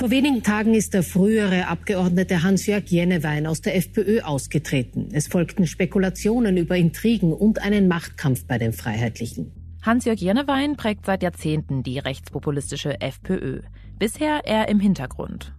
Vor wenigen Tagen ist der frühere Abgeordnete Hans-Jörg Jennewein aus der FPÖ ausgetreten. Es folgten Spekulationen über Intrigen und einen Machtkampf bei den Freiheitlichen. Hans-Jörg Jennewein prägt seit Jahrzehnten die rechtspopulistische FPÖ. Bisher eher im Hintergrund.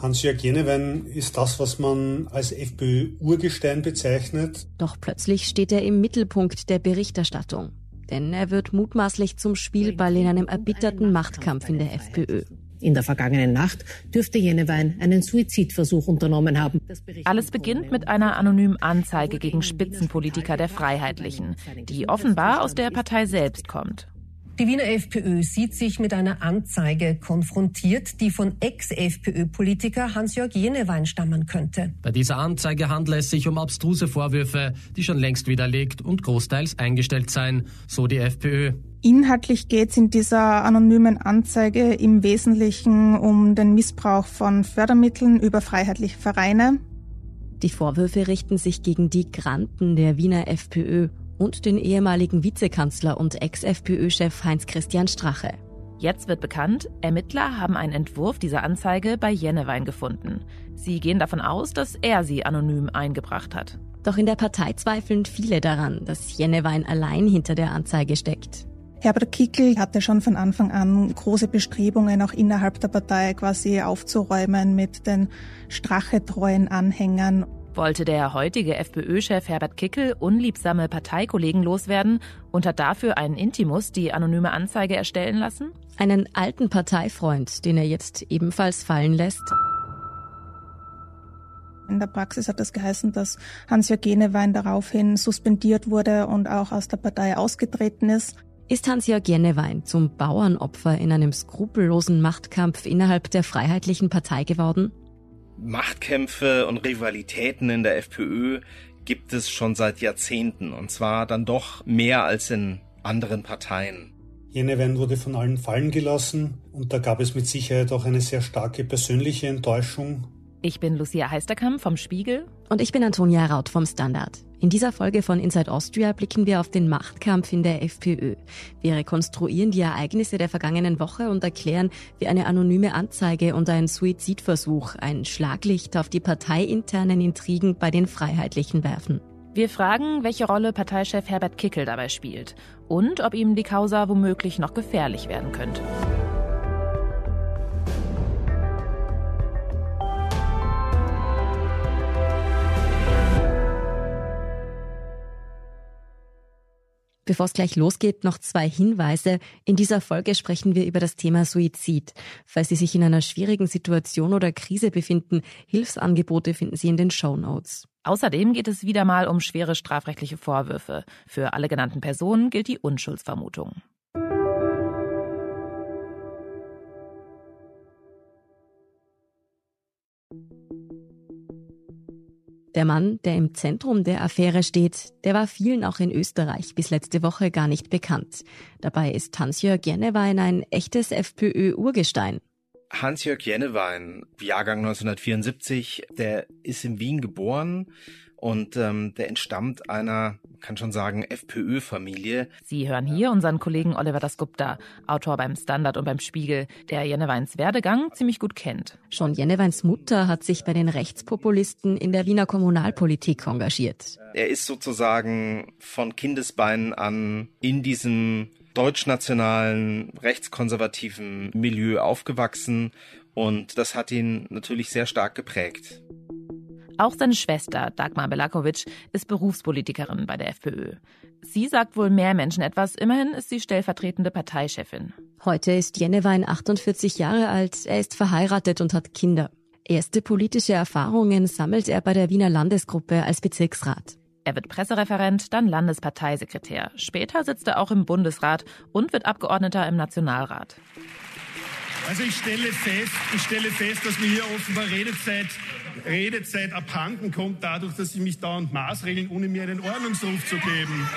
Hans-Jörg Jennewein ist das, was man als FPÖ-Urgestein bezeichnet. Doch plötzlich steht er im Mittelpunkt der Berichterstattung. Denn er wird mutmaßlich zum Spielball in einem erbitterten Machtkampf in der FPÖ. In der vergangenen Nacht dürfte Jenewein einen Suizidversuch unternommen haben. Alles beginnt mit einer anonymen Anzeige gegen Spitzenpolitiker der Freiheitlichen, die offenbar aus der Partei selbst kommt. Die Wiener FPÖ sieht sich mit einer Anzeige konfrontiert, die von Ex-FPÖ-Politiker Hans-Jörg Jenewein stammen könnte. Bei dieser Anzeige handelt es sich um abstruse Vorwürfe, die schon längst widerlegt und großteils eingestellt seien, so die FPÖ. Inhaltlich geht es in dieser anonymen Anzeige im Wesentlichen um den Missbrauch von Fördermitteln über freiheitliche Vereine. Die Vorwürfe richten sich gegen die Granten der Wiener FPÖ und den ehemaligen Vizekanzler und Ex-FPÖ-Chef Heinz-Christian Strache. Jetzt wird bekannt, Ermittler haben einen Entwurf dieser Anzeige bei Jennewein gefunden. Sie gehen davon aus, dass er sie anonym eingebracht hat. Doch in der Partei zweifeln viele daran, dass Jennewein allein hinter der Anzeige steckt. Herbert Kickel hatte schon von Anfang an große Bestrebungen, auch innerhalb der Partei quasi aufzuräumen mit den strachetreuen Anhängern. Wollte der heutige FPÖ-Chef Herbert Kickel unliebsame Parteikollegen loswerden und hat dafür einen Intimus die anonyme Anzeige erstellen lassen? Einen alten Parteifreund, den er jetzt ebenfalls fallen lässt. In der Praxis hat das geheißen, dass Hans-Jörg Genewein daraufhin suspendiert wurde und auch aus der Partei ausgetreten ist. Ist Hans-Jörg Jennewein zum Bauernopfer in einem skrupellosen Machtkampf innerhalb der Freiheitlichen Partei geworden? Machtkämpfe und Rivalitäten in der FPÖ gibt es schon seit Jahrzehnten und zwar dann doch mehr als in anderen Parteien. Jenewein wurde von allen fallen gelassen und da gab es mit Sicherheit auch eine sehr starke persönliche Enttäuschung. Ich bin Lucia Heisterkamp vom Spiegel. Und ich bin Antonia Raut vom Standard. In dieser Folge von Inside Austria blicken wir auf den Machtkampf in der FPÖ. Wir rekonstruieren die Ereignisse der vergangenen Woche und erklären, wie eine anonyme Anzeige und ein Suizidversuch ein Schlaglicht auf die parteiinternen Intrigen bei den Freiheitlichen werfen. Wir fragen, welche Rolle Parteichef Herbert Kickel dabei spielt und ob ihm die Causa womöglich noch gefährlich werden könnte. Bevor es gleich losgeht, noch zwei Hinweise. In dieser Folge sprechen wir über das Thema Suizid. Falls Sie sich in einer schwierigen Situation oder Krise befinden, Hilfsangebote finden Sie in den Show Notes. Außerdem geht es wieder mal um schwere strafrechtliche Vorwürfe. Für alle genannten Personen gilt die Unschuldsvermutung. Der Mann, der im Zentrum der Affäre steht, der war vielen auch in Österreich bis letzte Woche gar nicht bekannt. Dabei ist Hans-Jörg Jennewein ein echtes FPÖ-Urgestein. Hans-Jörg Jennewein, Jahrgang 1974, der ist in Wien geboren und ähm, der entstammt einer, kann schon sagen, FPÖ-Familie. Sie hören hier unseren Kollegen Oliver Dasgupta, Autor beim Standard und beim Spiegel, der Jenneweins Werdegang ziemlich gut kennt. Schon Jenneweins Mutter hat sich bei den Rechtspopulisten in der Wiener Kommunalpolitik engagiert. Er ist sozusagen von Kindesbeinen an in diesem deutschnationalen, rechtskonservativen Milieu aufgewachsen und das hat ihn natürlich sehr stark geprägt. Auch seine Schwester, Dagmar Belakovic, ist Berufspolitikerin bei der FPÖ. Sie sagt wohl mehr Menschen etwas, immerhin ist sie stellvertretende Parteichefin. Heute ist Jennewein 48 Jahre alt, er ist verheiratet und hat Kinder. Erste politische Erfahrungen sammelt er bei der Wiener Landesgruppe als Bezirksrat. Er wird Pressereferent, dann Landesparteisekretär. Später sitzt er auch im Bundesrat und wird Abgeordneter im Nationalrat. Also ich stelle fest, ich stelle fest, dass mir hier offenbar Redezeit, Redezeit abhanden kommt, dadurch, dass Sie mich dauernd maßregeln, ohne mir einen Ordnungsruf zu geben.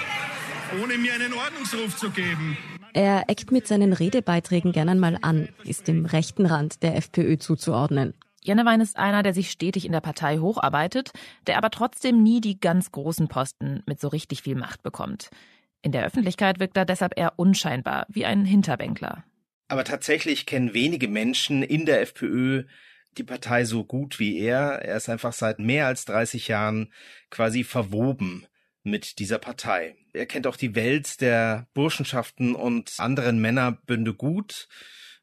Ohne mir einen Ordnungsruf zu geben. Er eckt mit seinen Redebeiträgen gern einmal an, ist dem rechten Rand der FPÖ zuzuordnen. Jennewein ist einer, der sich stetig in der Partei hocharbeitet, der aber trotzdem nie die ganz großen Posten mit so richtig viel Macht bekommt. In der Öffentlichkeit wirkt er deshalb eher unscheinbar, wie ein Hinterbänkler. Aber tatsächlich kennen wenige Menschen in der FPÖ die Partei so gut wie er. Er ist einfach seit mehr als 30 Jahren quasi verwoben mit dieser Partei. Er kennt auch die Welt der Burschenschaften und anderen Männerbünde gut.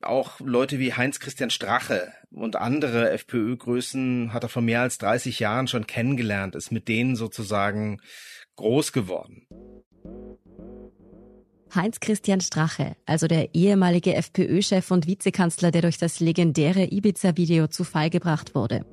Auch Leute wie Heinz-Christian Strache und andere FPÖ-Größen hat er vor mehr als 30 Jahren schon kennengelernt, ist mit denen sozusagen groß geworden. Heinz-Christian Strache, also der ehemalige FPÖ-Chef und Vizekanzler, der durch das legendäre Ibiza-Video zu Fall gebracht wurde.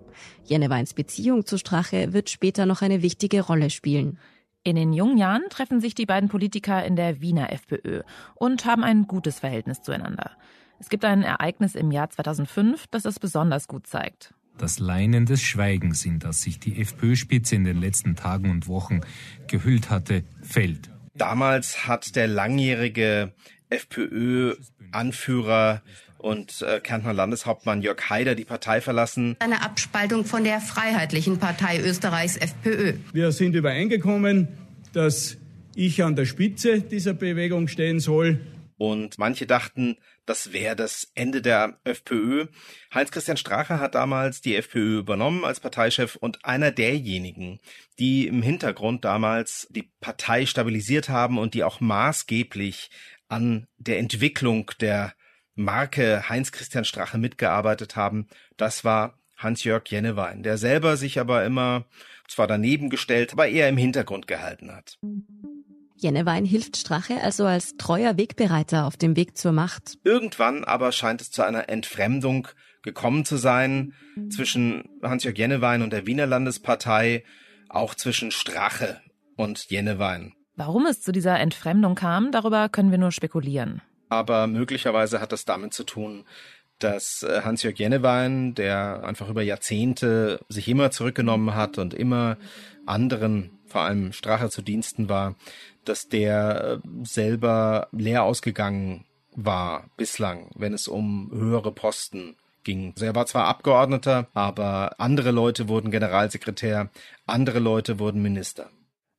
Jenneweins Beziehung zu Strache wird später noch eine wichtige Rolle spielen. In den jungen Jahren treffen sich die beiden Politiker in der Wiener FPÖ und haben ein gutes Verhältnis zueinander. Es gibt ein Ereignis im Jahr 2005, das es besonders gut zeigt. Das Leinen des Schweigens, in das sich die FPÖ-Spitze in den letzten Tagen und Wochen gehüllt hatte, fällt. Damals hat der langjährige FPÖ-Anführer und äh, Kärntner Landeshauptmann Jörg Haider die Partei verlassen. Eine Abspaltung von der Freiheitlichen Partei Österreichs FPÖ. Wir sind übereingekommen, dass ich an der Spitze dieser Bewegung stehen soll. Und manche dachten, das wäre das Ende der FPÖ. Heinz-Christian Strache hat damals die FPÖ übernommen als Parteichef und einer derjenigen, die im Hintergrund damals die Partei stabilisiert haben und die auch maßgeblich an der Entwicklung der Marke Heinz-Christian Strache mitgearbeitet haben, das war Hans-Jörg Jennewein, der selber sich aber immer zwar daneben gestellt, aber eher im Hintergrund gehalten hat. Jennewein hilft Strache also als treuer Wegbereiter auf dem Weg zur Macht. Irgendwann aber scheint es zu einer Entfremdung gekommen zu sein zwischen Hans-Jörg Jennewein und der Wiener Landespartei, auch zwischen Strache und Jennewein. Warum es zu dieser Entfremdung kam, darüber können wir nur spekulieren aber möglicherweise hat das damit zu tun, dass äh, Hans-Jörg Jennewein, der einfach über Jahrzehnte sich immer zurückgenommen hat und immer anderen, vor allem Strache zu Diensten war, dass der äh, selber leer ausgegangen war bislang, wenn es um höhere Posten ging. Also er war zwar Abgeordneter, aber andere Leute wurden Generalsekretär, andere Leute wurden Minister.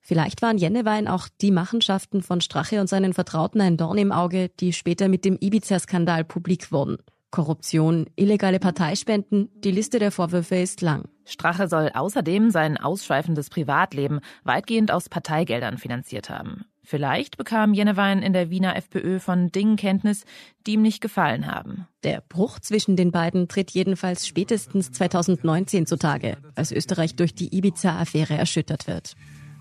Vielleicht waren Jennewein auch die Machenschaften von Strache und seinen Vertrauten ein Dorn im Auge, die später mit dem Ibiza-Skandal publik wurden. Korruption, illegale Parteispenden, die Liste der Vorwürfe ist lang. Strache soll außerdem sein ausschweifendes Privatleben weitgehend aus Parteigeldern finanziert haben. Vielleicht bekam Jennewein in der Wiener FPÖ von Dingen Kenntnis, die ihm nicht gefallen haben. Der Bruch zwischen den beiden tritt jedenfalls spätestens 2019 zutage, als Österreich durch die Ibiza-Affäre erschüttert wird.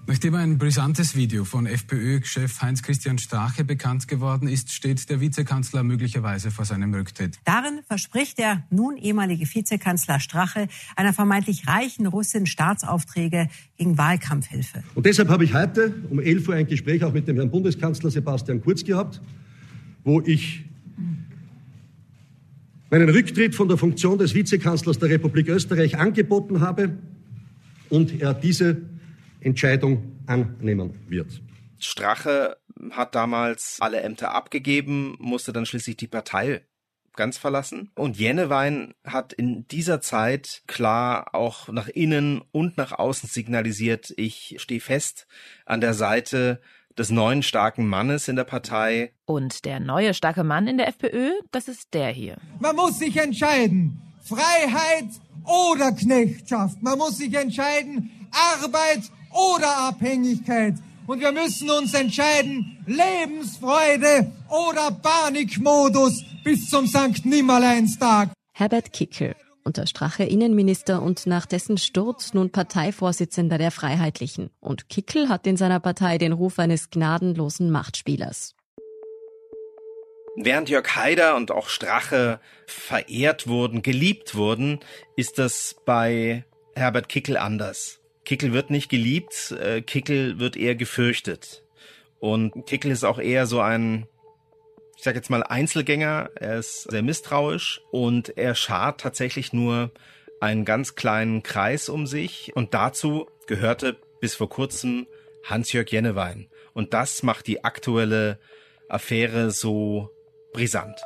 Nachdem ein brisantes Video von FPÖ-Chef Heinz-Christian Strache bekannt geworden ist, steht der Vizekanzler möglicherweise vor seinem Rücktritt. Darin verspricht der nun ehemalige Vizekanzler Strache einer vermeintlich reichen Russin Staatsaufträge gegen Wahlkampfhilfe. Und deshalb habe ich heute um 11 Uhr ein Gespräch auch mit dem Herrn Bundeskanzler Sebastian Kurz gehabt, wo ich meinen Rücktritt von der Funktion des Vizekanzlers der Republik Österreich angeboten habe und er diese Entscheidung annehmen wird. Strache hat damals alle Ämter abgegeben, musste dann schließlich die Partei ganz verlassen. Und Jennewein hat in dieser Zeit klar auch nach innen und nach außen signalisiert, ich stehe fest an der Seite des neuen starken Mannes in der Partei. Und der neue starke Mann in der FPÖ, das ist der hier. Man muss sich entscheiden. Freiheit oder Knechtschaft. Man muss sich entscheiden. Arbeit oder Abhängigkeit. Und wir müssen uns entscheiden, Lebensfreude oder Panikmodus bis zum Sankt Nimmerleinstag. Herbert Kickel, unter Strache Innenminister und nach dessen Sturz nun Parteivorsitzender der Freiheitlichen. Und Kickel hat in seiner Partei den Ruf eines gnadenlosen Machtspielers. Während Jörg Haider und auch Strache verehrt wurden, geliebt wurden, ist das bei Herbert Kickel anders. Kickel wird nicht geliebt, äh, Kickel wird eher gefürchtet. Und Kickel ist auch eher so ein, ich sag jetzt mal Einzelgänger, er ist sehr misstrauisch und er schart tatsächlich nur einen ganz kleinen Kreis um sich und dazu gehörte bis vor kurzem Hans-Jörg Jennewein. Und das macht die aktuelle Affäre so brisant.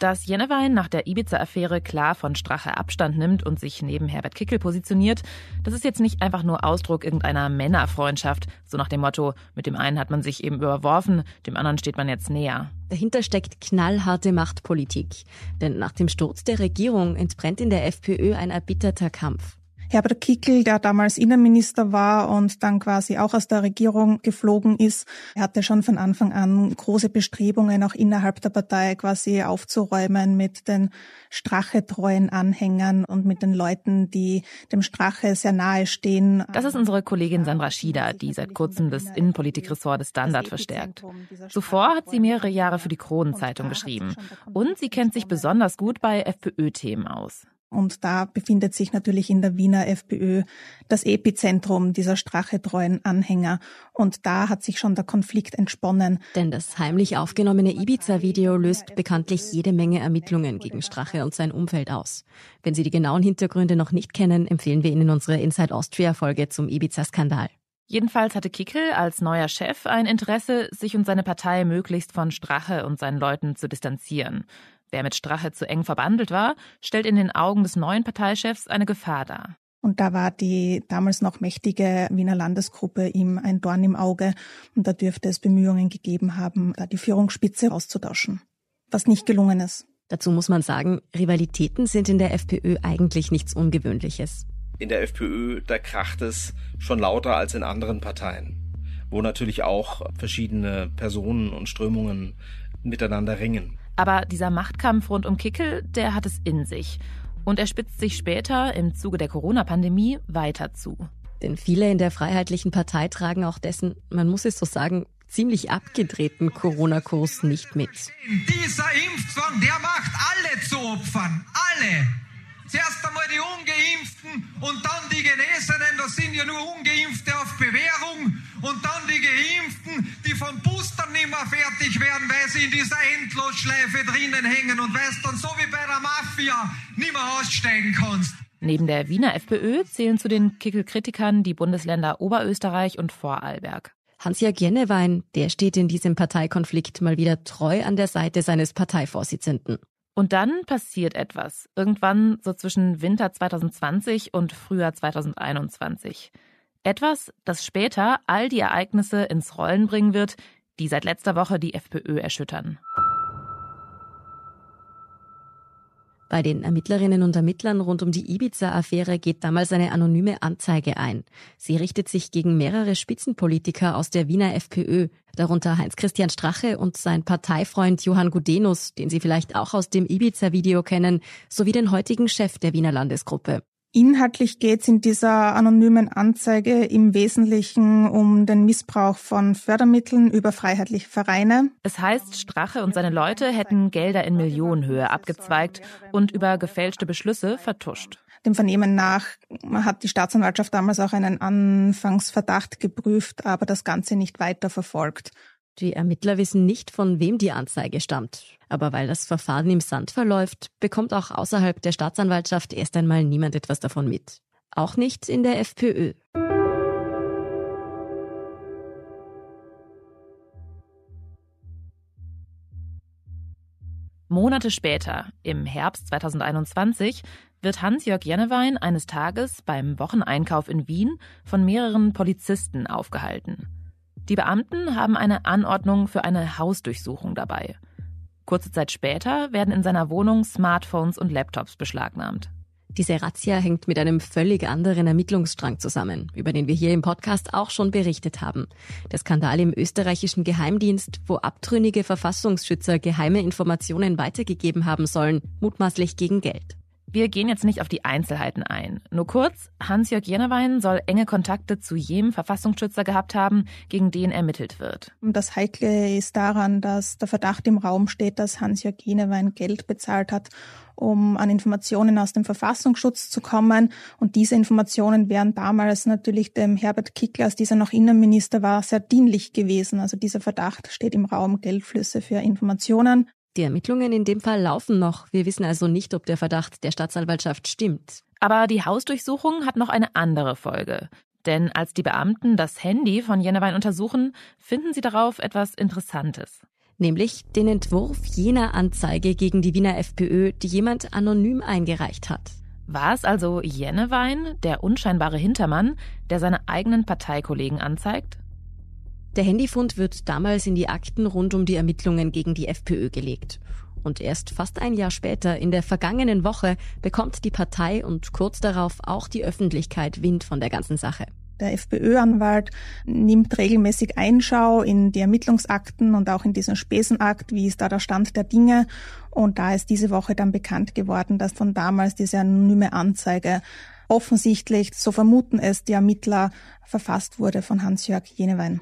Dass Jennewein nach der Ibiza-Affäre klar von Strache Abstand nimmt und sich neben Herbert Kickel positioniert, das ist jetzt nicht einfach nur Ausdruck irgendeiner Männerfreundschaft, so nach dem Motto, mit dem einen hat man sich eben überworfen, dem anderen steht man jetzt näher. Dahinter steckt knallharte Machtpolitik. Denn nach dem Sturz der Regierung entbrennt in der FPÖ ein erbitterter Kampf. Herbert Kickel, der damals Innenminister war und dann quasi auch aus der Regierung geflogen ist, hatte schon von Anfang an große Bestrebungen, auch innerhalb der Partei quasi aufzuräumen mit den Strache-treuen Anhängern und mit den Leuten, die dem Strache sehr nahe stehen. Das ist unsere Kollegin Sandra Schieder, die seit kurzem das Innenpolitikressort des Standard verstärkt. Zuvor hat sie mehrere Jahre für die Kronenzeitung geschrieben. Und sie kennt sich besonders gut bei FPÖ-Themen aus. Und da befindet sich natürlich in der Wiener FPÖ das Epizentrum dieser strachetreuen Anhänger. Und da hat sich schon der Konflikt entsponnen. Denn das heimlich aufgenommene Ibiza-Video löst bekanntlich jede Menge Ermittlungen gegen Strache und sein Umfeld aus. Wenn Sie die genauen Hintergründe noch nicht kennen, empfehlen wir Ihnen unsere Inside Austria-Folge zum Ibiza-Skandal. Jedenfalls hatte Kickel als neuer Chef ein Interesse, sich und seine Partei möglichst von Strache und seinen Leuten zu distanzieren. Wer mit Strache zu eng verbandelt war, stellt in den Augen des neuen Parteichefs eine Gefahr dar. Und da war die damals noch mächtige Wiener Landesgruppe ihm ein Dorn im Auge. Und da dürfte es Bemühungen gegeben haben, da die Führungsspitze auszutauschen. Was nicht gelungen ist. Dazu muss man sagen, Rivalitäten sind in der FPÖ eigentlich nichts Ungewöhnliches. In der FPÖ, da kracht es schon lauter als in anderen Parteien, wo natürlich auch verschiedene Personen und Strömungen miteinander ringen. Aber dieser Machtkampf rund um Kickel, der hat es in sich. Und er spitzt sich später im Zuge der Corona-Pandemie weiter zu. Denn viele in der Freiheitlichen Partei tragen auch dessen, man muss es so sagen, ziemlich abgedrehten Corona-Kurs nicht mit. Dieser Impfzwang, der macht alle zu Opfern. Alle. Zuerst einmal die Ungeimpften und dann sie in dieser Endlosschleife drinnen hängen und weil es dann so wie bei der Mafia nicht mehr aussteigen kannst. Neben der Wiener FPÖ zählen zu den Kickel-Kritikern die Bundesländer Oberösterreich und Vorarlberg. Hans-Jörg Jennewein, der steht in diesem Parteikonflikt mal wieder treu an der Seite seines Parteivorsitzenden. Und dann passiert etwas. Irgendwann so zwischen Winter 2020 und Frühjahr 2021. Etwas, das später all die Ereignisse ins Rollen bringen wird, die seit letzter Woche die FPÖ erschüttern. Bei den Ermittlerinnen und Ermittlern rund um die Ibiza-Affäre geht damals eine anonyme Anzeige ein. Sie richtet sich gegen mehrere Spitzenpolitiker aus der Wiener FPÖ, darunter Heinz-Christian Strache und sein Parteifreund Johann Gudenus, den Sie vielleicht auch aus dem Ibiza-Video kennen, sowie den heutigen Chef der Wiener Landesgruppe. Inhaltlich geht es in dieser anonymen Anzeige im Wesentlichen um den Missbrauch von Fördermitteln über freiheitliche Vereine. Es heißt, Strache und seine Leute hätten Gelder in Millionenhöhe abgezweigt und über gefälschte Beschlüsse vertuscht. Dem Vernehmen nach hat die Staatsanwaltschaft damals auch einen Anfangsverdacht geprüft, aber das Ganze nicht weiter verfolgt. Die Ermittler wissen nicht, von wem die Anzeige stammt. Aber weil das Verfahren im Sand verläuft, bekommt auch außerhalb der Staatsanwaltschaft erst einmal niemand etwas davon mit. Auch nicht in der FPÖ. Monate später, im Herbst 2021, wird Hans-Jörg Jennewein eines Tages beim Wocheneinkauf in Wien von mehreren Polizisten aufgehalten. Die Beamten haben eine Anordnung für eine Hausdurchsuchung dabei. Kurze Zeit später werden in seiner Wohnung Smartphones und Laptops beschlagnahmt. Diese Razzia hängt mit einem völlig anderen Ermittlungsstrang zusammen, über den wir hier im Podcast auch schon berichtet haben. Der Skandal im österreichischen Geheimdienst, wo abtrünnige Verfassungsschützer geheime Informationen weitergegeben haben sollen, mutmaßlich gegen Geld. Wir gehen jetzt nicht auf die Einzelheiten ein. Nur kurz, Hans-Jörg Jenewein soll enge Kontakte zu jedem Verfassungsschützer gehabt haben, gegen den ermittelt wird. Das Heikle ist daran, dass der Verdacht im Raum steht, dass Hans-Jörg Jenewein Geld bezahlt hat, um an Informationen aus dem Verfassungsschutz zu kommen. Und diese Informationen wären damals natürlich dem Herbert Kickler, als dieser noch Innenminister war, sehr dienlich gewesen. Also dieser Verdacht steht im Raum Geldflüsse für Informationen. Die Ermittlungen in dem Fall laufen noch. Wir wissen also nicht, ob der Verdacht der Staatsanwaltschaft stimmt. Aber die Hausdurchsuchung hat noch eine andere Folge. Denn als die Beamten das Handy von Jennewein untersuchen, finden sie darauf etwas Interessantes. Nämlich den Entwurf jener Anzeige gegen die Wiener FPÖ, die jemand anonym eingereicht hat. War es also Jennewein, der unscheinbare Hintermann, der seine eigenen Parteikollegen anzeigt? Der Handyfund wird damals in die Akten rund um die Ermittlungen gegen die FPÖ gelegt. Und erst fast ein Jahr später, in der vergangenen Woche, bekommt die Partei und kurz darauf auch die Öffentlichkeit Wind von der ganzen Sache. Der FPÖ-Anwalt nimmt regelmäßig Einschau in die Ermittlungsakten und auch in diesen Spesenakt, wie ist da der Stand der Dinge. Und da ist diese Woche dann bekannt geworden, dass von damals diese anonyme Anzeige offensichtlich, so vermuten es die Ermittler, verfasst wurde von Hans-Jörg Jenewein.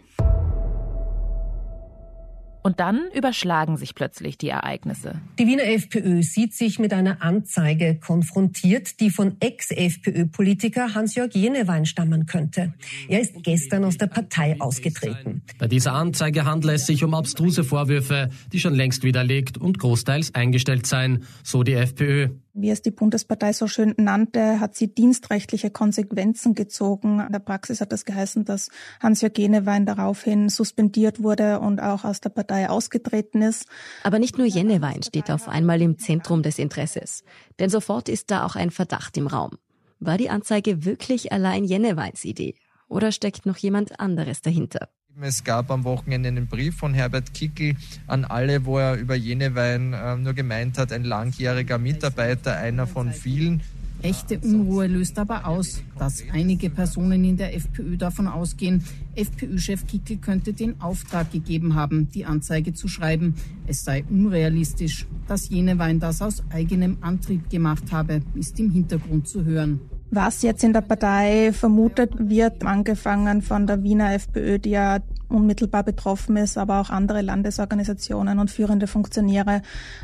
Und dann überschlagen sich plötzlich die Ereignisse. Die Wiener FPÖ sieht sich mit einer Anzeige konfrontiert, die von Ex-FPÖ-Politiker Hans-Jörg Jenewein stammen könnte. Er ist gestern aus der Partei ausgetreten. Bei dieser Anzeige handelt es sich um abstruse Vorwürfe, die schon längst widerlegt und großteils eingestellt seien, so die FPÖ wie es die Bundespartei so schön nannte, hat sie dienstrechtliche Konsequenzen gezogen. In der Praxis hat das geheißen, dass Hans-Jörg Jenewein daraufhin suspendiert wurde und auch aus der Partei ausgetreten ist. Aber nicht nur Jenewein steht auf einmal im Zentrum des Interesses. Denn sofort ist da auch ein Verdacht im Raum. War die Anzeige wirklich allein Jeneweins Idee? Oder steckt noch jemand anderes dahinter? Es gab am Wochenende einen Brief von Herbert Kickel an alle, wo er über Jenewein äh, nur gemeint hat, ein langjähriger Mitarbeiter, einer von vielen. Echte Unruhe löst aber aus, dass einige Personen in der FPÖ davon ausgehen, FPÖ-Chef Kickel könnte den Auftrag gegeben haben, die Anzeige zu schreiben. Es sei unrealistisch. Dass Jenewein das aus eigenem Antrieb gemacht habe, ist im Hintergrund zu hören. Was jetzt in der Partei vermutet wird, angefangen von der Wiener FPÖ, die ja unmittelbar betroffen ist, aber auch andere Landesorganisationen und führende Funktionäre,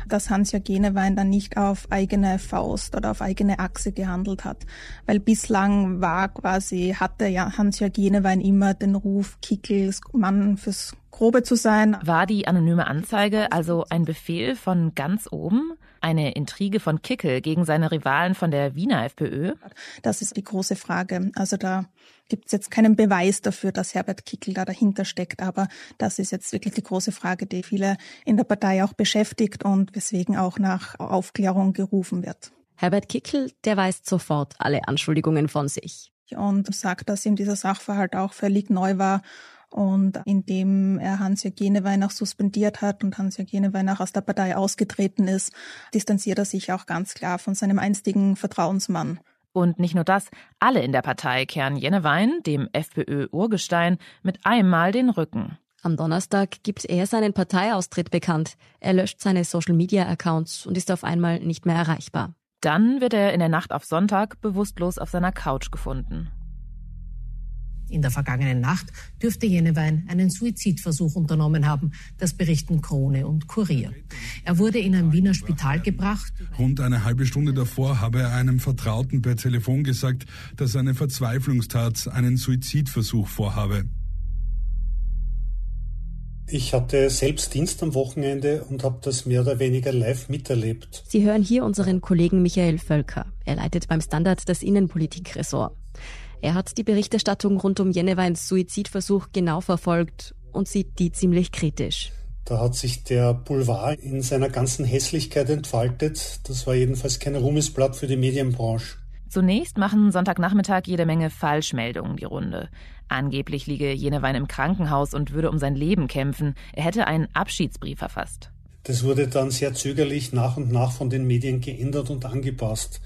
dass Hans-Jörg Genewein dann nicht auf eigene Faust oder auf eigene Achse gehandelt hat. Weil bislang war quasi, hatte ja Hans-Jörg Genewein immer den Ruf Kickels Mann fürs Grobe zu sein. War die anonyme Anzeige also ein Befehl von ganz oben? Eine Intrige von Kickel gegen seine Rivalen von der Wiener FPÖ? Das ist die große Frage. Also da gibt es jetzt keinen Beweis dafür, dass Herbert Kickel da dahinter steckt. Aber das ist jetzt wirklich die große Frage, die viele in der Partei auch beschäftigt und weswegen auch nach Aufklärung gerufen wird. Herbert Kickel, der weist sofort alle Anschuldigungen von sich. Und sagt, dass ihm dieser Sachverhalt auch völlig neu war und indem er Hans-Jörg Jenewein auch suspendiert hat und Hans-Jörg Jenewein auch aus der Partei ausgetreten ist, distanziert er sich auch ganz klar von seinem einstigen Vertrauensmann. Und nicht nur das, alle in der Partei kehren Jenewein, dem FPÖ-Urgestein, mit einem Mal den Rücken. Am Donnerstag gibt er seinen Parteiaustritt bekannt. Er löscht seine Social-Media-Accounts und ist auf einmal nicht mehr erreichbar. Dann wird er in der Nacht auf Sonntag bewusstlos auf seiner Couch gefunden. In der vergangenen Nacht dürfte Jenewein einen Suizidversuch unternommen haben. Das berichten Krone und Kurier. Er wurde in ein Wiener Spital gebracht. Rund eine halbe Stunde davor habe er einem Vertrauten per Telefon gesagt, dass eine Verzweiflungstat einen Suizidversuch vorhabe. Ich hatte selbst Dienst am Wochenende und habe das mehr oder weniger live miterlebt. Sie hören hier unseren Kollegen Michael Völker. Er leitet beim Standard das Innenpolitikressort. Er hat die Berichterstattung rund um Jenneweins Suizidversuch genau verfolgt und sieht die ziemlich kritisch. Da hat sich der Boulevard in seiner ganzen Hässlichkeit entfaltet. Das war jedenfalls kein Ruhmesblatt für die Medienbranche. Zunächst machen Sonntagnachmittag jede Menge Falschmeldungen die Runde. Angeblich liege Jenewein im Krankenhaus und würde um sein Leben kämpfen. Er hätte einen Abschiedsbrief verfasst. Das wurde dann sehr zögerlich nach und nach von den Medien geändert und angepasst.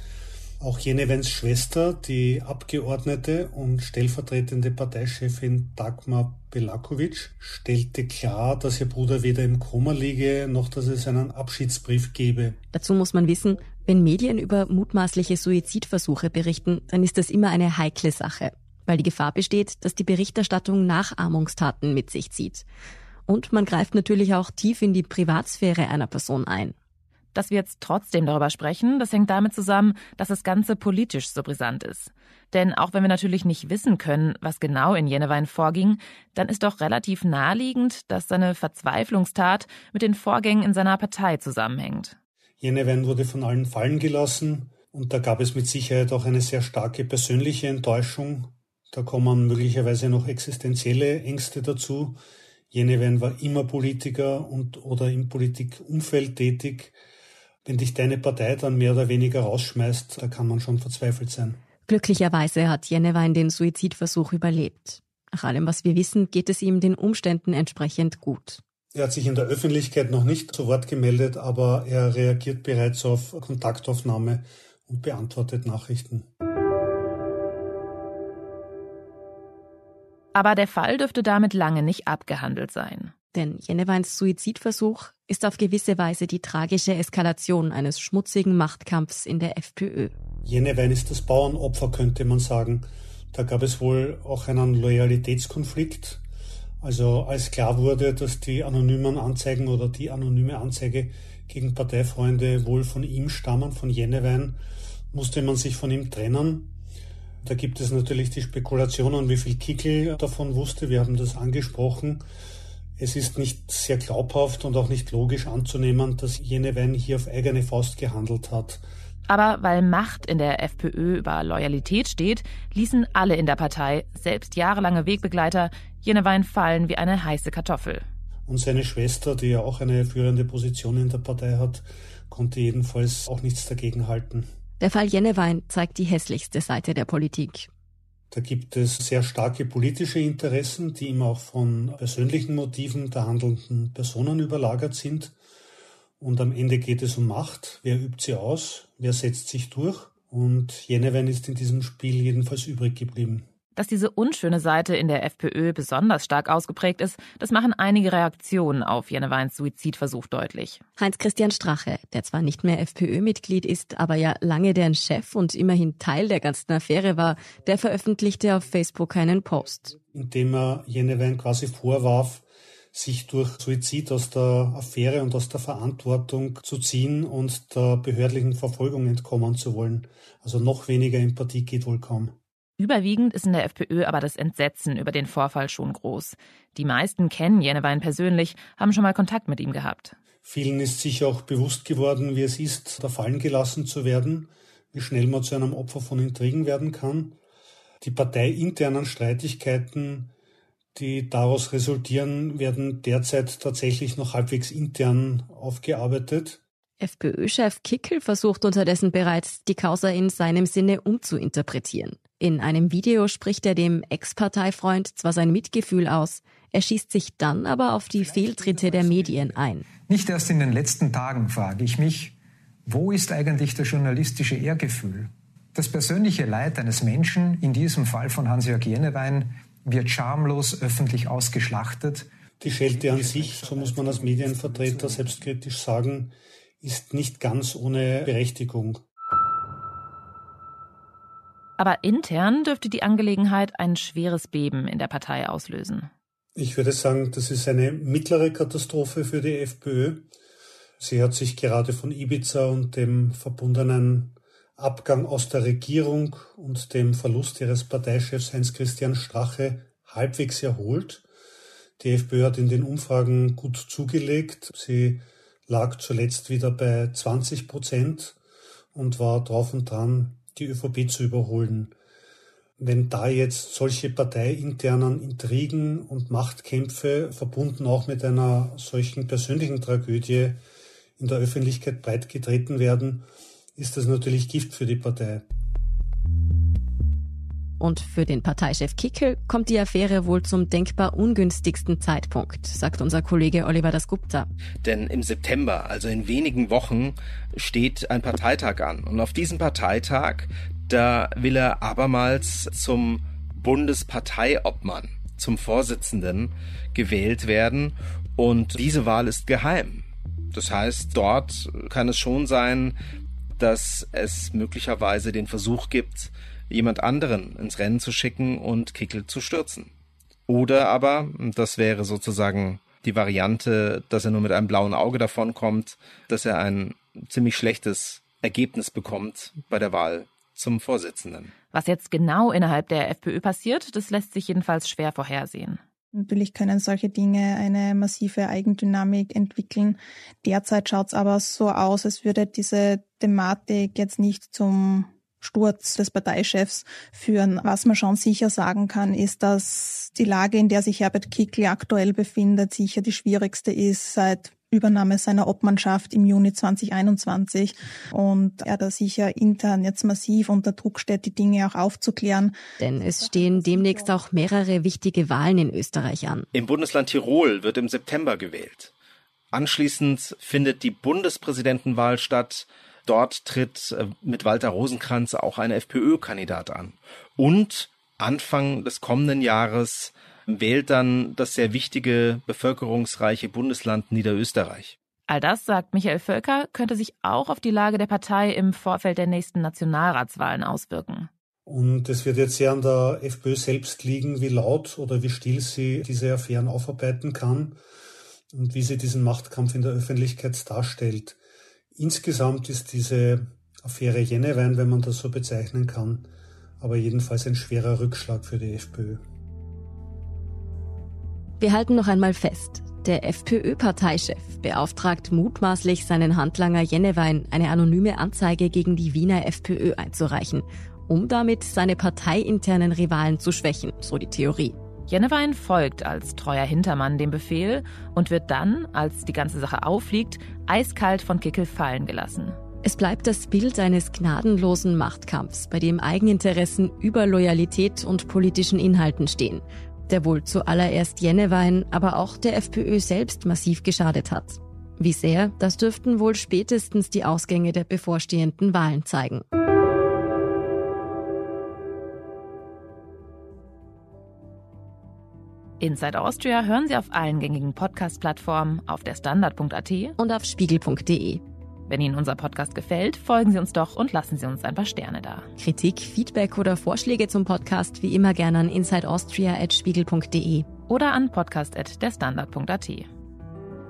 Auch Jenevens Schwester, die Abgeordnete und stellvertretende Parteichefin Dagmar Belakovic, stellte klar, dass ihr Bruder weder im Koma liege, noch dass es einen Abschiedsbrief gebe. Dazu muss man wissen, wenn Medien über mutmaßliche Suizidversuche berichten, dann ist das immer eine heikle Sache, weil die Gefahr besteht, dass die Berichterstattung Nachahmungstaten mit sich zieht. Und man greift natürlich auch tief in die Privatsphäre einer Person ein. Dass wir jetzt trotzdem darüber sprechen, das hängt damit zusammen, dass das Ganze politisch so brisant ist. Denn auch wenn wir natürlich nicht wissen können, was genau in Jenewein vorging, dann ist doch relativ naheliegend, dass seine Verzweiflungstat mit den Vorgängen in seiner Partei zusammenhängt. Jenewein wurde von allen fallen gelassen und da gab es mit Sicherheit auch eine sehr starke persönliche Enttäuschung. Da kommen möglicherweise noch existenzielle Ängste dazu. Jenewein war immer Politiker und oder im Politikumfeld tätig. Wenn dich deine Partei dann mehr oder weniger rausschmeißt, da kann man schon verzweifelt sein. Glücklicherweise hat Jenewein den Suizidversuch überlebt. Nach allem, was wir wissen, geht es ihm den Umständen entsprechend gut. Er hat sich in der Öffentlichkeit noch nicht zu Wort gemeldet, aber er reagiert bereits auf Kontaktaufnahme und beantwortet Nachrichten. Aber der Fall dürfte damit lange nicht abgehandelt sein. Denn Jeneweins Suizidversuch ist auf gewisse Weise die tragische Eskalation eines schmutzigen Machtkampfs in der FPÖ. Jenewein ist das Bauernopfer, könnte man sagen. Da gab es wohl auch einen Loyalitätskonflikt. Also als klar wurde, dass die anonymen Anzeigen oder die anonyme Anzeige gegen Parteifreunde wohl von ihm stammen, von Jenewein, musste man sich von ihm trennen. Da gibt es natürlich die Spekulationen, wie viel Kickel davon wusste. Wir haben das angesprochen. Es ist nicht sehr glaubhaft und auch nicht logisch anzunehmen, dass Jenewein hier auf eigene Faust gehandelt hat. Aber weil Macht in der FPÖ über Loyalität steht, ließen alle in der Partei, selbst jahrelange Wegbegleiter, Jenewein fallen wie eine heiße Kartoffel. Und seine Schwester, die ja auch eine führende Position in der Partei hat, konnte jedenfalls auch nichts dagegen halten. Der Fall Jennewein zeigt die hässlichste Seite der Politik. Da gibt es sehr starke politische Interessen, die immer auch von persönlichen Motiven der handelnden Personen überlagert sind. Und am Ende geht es um Macht. Wer übt sie aus? Wer setzt sich durch? Und Jenewein ist in diesem Spiel jedenfalls übrig geblieben. Dass diese unschöne Seite in der FPÖ besonders stark ausgeprägt ist, das machen einige Reaktionen auf Jeneweins Suizidversuch deutlich. Heinz-Christian Strache, der zwar nicht mehr FPÖ-Mitglied ist, aber ja lange deren Chef und immerhin Teil der ganzen Affäre war, der veröffentlichte auf Facebook einen Post. Indem er Jenewein quasi vorwarf, sich durch Suizid aus der Affäre und aus der Verantwortung zu ziehen und der behördlichen Verfolgung entkommen zu wollen. Also noch weniger Empathie geht wohl kaum. Überwiegend ist in der FPÖ aber das Entsetzen über den Vorfall schon groß. Die meisten kennen Jenewein persönlich, haben schon mal Kontakt mit ihm gehabt. Vielen ist sich auch bewusst geworden, wie es ist, da fallen gelassen zu werden, wie schnell man zu einem Opfer von Intrigen werden kann. Die parteiinternen Streitigkeiten die daraus resultieren, werden derzeit tatsächlich noch halbwegs intern aufgearbeitet. FPÖ-Chef Kickel versucht unterdessen bereits, die Causa in seinem Sinne umzuinterpretieren. In einem Video spricht er dem Ex-Parteifreund zwar sein Mitgefühl aus, er schießt sich dann aber auf die Fehltritte der Medien ein. Nicht erst in den letzten Tagen frage ich mich, wo ist eigentlich das journalistische Ehrgefühl? Das persönliche Leid eines Menschen, in diesem Fall von Hans-Jörg Jenewein, wird schamlos öffentlich ausgeschlachtet. Die Schelte an sich, so muss man als Medienvertreter selbstkritisch sagen, ist nicht ganz ohne Berechtigung. Aber intern dürfte die Angelegenheit ein schweres Beben in der Partei auslösen. Ich würde sagen, das ist eine mittlere Katastrophe für die FPÖ. Sie hat sich gerade von Ibiza und dem verbundenen Abgang aus der Regierung und dem Verlust ihres Parteichefs Heinz-Christian Strache halbwegs erholt. Die FPÖ hat in den Umfragen gut zugelegt. Sie lag zuletzt wieder bei 20 Prozent und war drauf und dran, die ÖVP zu überholen. Wenn da jetzt solche parteiinternen Intrigen und Machtkämpfe verbunden auch mit einer solchen persönlichen Tragödie in der Öffentlichkeit breitgetreten werden, ist das natürlich Gift für die Partei. Und für den Parteichef Kickel kommt die Affäre wohl zum denkbar ungünstigsten Zeitpunkt, sagt unser Kollege Oliver Dasgupta. Denn im September, also in wenigen Wochen, steht ein Parteitag an. Und auf diesem Parteitag, da will er abermals zum Bundesparteiobmann, zum Vorsitzenden gewählt werden. Und diese Wahl ist geheim. Das heißt, dort kann es schon sein, dass es möglicherweise den Versuch gibt, jemand anderen ins Rennen zu schicken und Kickel zu stürzen. Oder aber, das wäre sozusagen die Variante, dass er nur mit einem blauen Auge davonkommt, dass er ein ziemlich schlechtes Ergebnis bekommt bei der Wahl zum Vorsitzenden. Was jetzt genau innerhalb der FPÖ passiert, das lässt sich jedenfalls schwer vorhersehen. Natürlich können solche Dinge eine massive Eigendynamik entwickeln. Derzeit schaut es aber so aus, als würde diese Thematik jetzt nicht zum Sturz des Parteichefs führen. Was man schon sicher sagen kann, ist, dass die Lage, in der sich Herbert Kickl aktuell befindet, sicher die schwierigste ist seit Übernahme seiner Obmannschaft im Juni 2021 und er da sicher intern jetzt massiv unter Druck steht, die Dinge auch aufzuklären. Denn es stehen demnächst auch mehrere wichtige Wahlen in Österreich an. Im Bundesland Tirol wird im September gewählt. Anschließend findet die Bundespräsidentenwahl statt. Dort tritt äh, mit Walter Rosenkranz auch ein FPÖ-Kandidat an. Und Anfang des kommenden Jahres wählt dann das sehr wichtige, bevölkerungsreiche Bundesland Niederösterreich. All das, sagt Michael Völker, könnte sich auch auf die Lage der Partei im Vorfeld der nächsten Nationalratswahlen auswirken. Und es wird jetzt sehr an der FPÖ selbst liegen, wie laut oder wie still sie diese Affären aufarbeiten kann und wie sie diesen Machtkampf in der Öffentlichkeit darstellt. Insgesamt ist diese Affäre Jennewein, wenn man das so bezeichnen kann, aber jedenfalls ein schwerer Rückschlag für die FPÖ. Wir halten noch einmal fest. Der FPÖ-Parteichef beauftragt mutmaßlich seinen Handlanger Jennewein, eine anonyme Anzeige gegen die Wiener FPÖ einzureichen, um damit seine parteiinternen Rivalen zu schwächen, so die Theorie. Jennewein folgt als treuer Hintermann dem Befehl und wird dann, als die ganze Sache auffliegt, eiskalt von Kickel fallen gelassen. Es bleibt das Bild eines gnadenlosen Machtkampfs, bei dem Eigeninteressen über Loyalität und politischen Inhalten stehen der wohl zuallererst Jennewein, aber auch der FPÖ selbst massiv geschadet hat. Wie sehr, das dürften wohl spätestens die Ausgänge der bevorstehenden Wahlen zeigen. Inside Austria hören Sie auf allen gängigen Podcast-Plattformen, auf der Standard.at und auf Spiegel.de. Wenn Ihnen unser Podcast gefällt, folgen Sie uns doch und lassen Sie uns ein paar Sterne da. Kritik, Feedback oder Vorschläge zum Podcast wie immer gerne an insideaustria.spiegel.de oder an podcast.derstandard.at.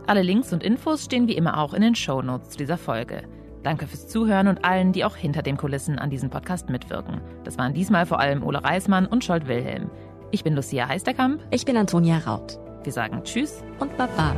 Alle Links und Infos stehen wie immer auch in den Show Notes zu dieser Folge. Danke fürs Zuhören und allen, die auch hinter den Kulissen an diesem Podcast mitwirken. Das waren diesmal vor allem Ole Reismann und Scholt Wilhelm. Ich bin Lucia Heisterkamp. Ich bin Antonia Raut. Wir sagen Tschüss und Baba.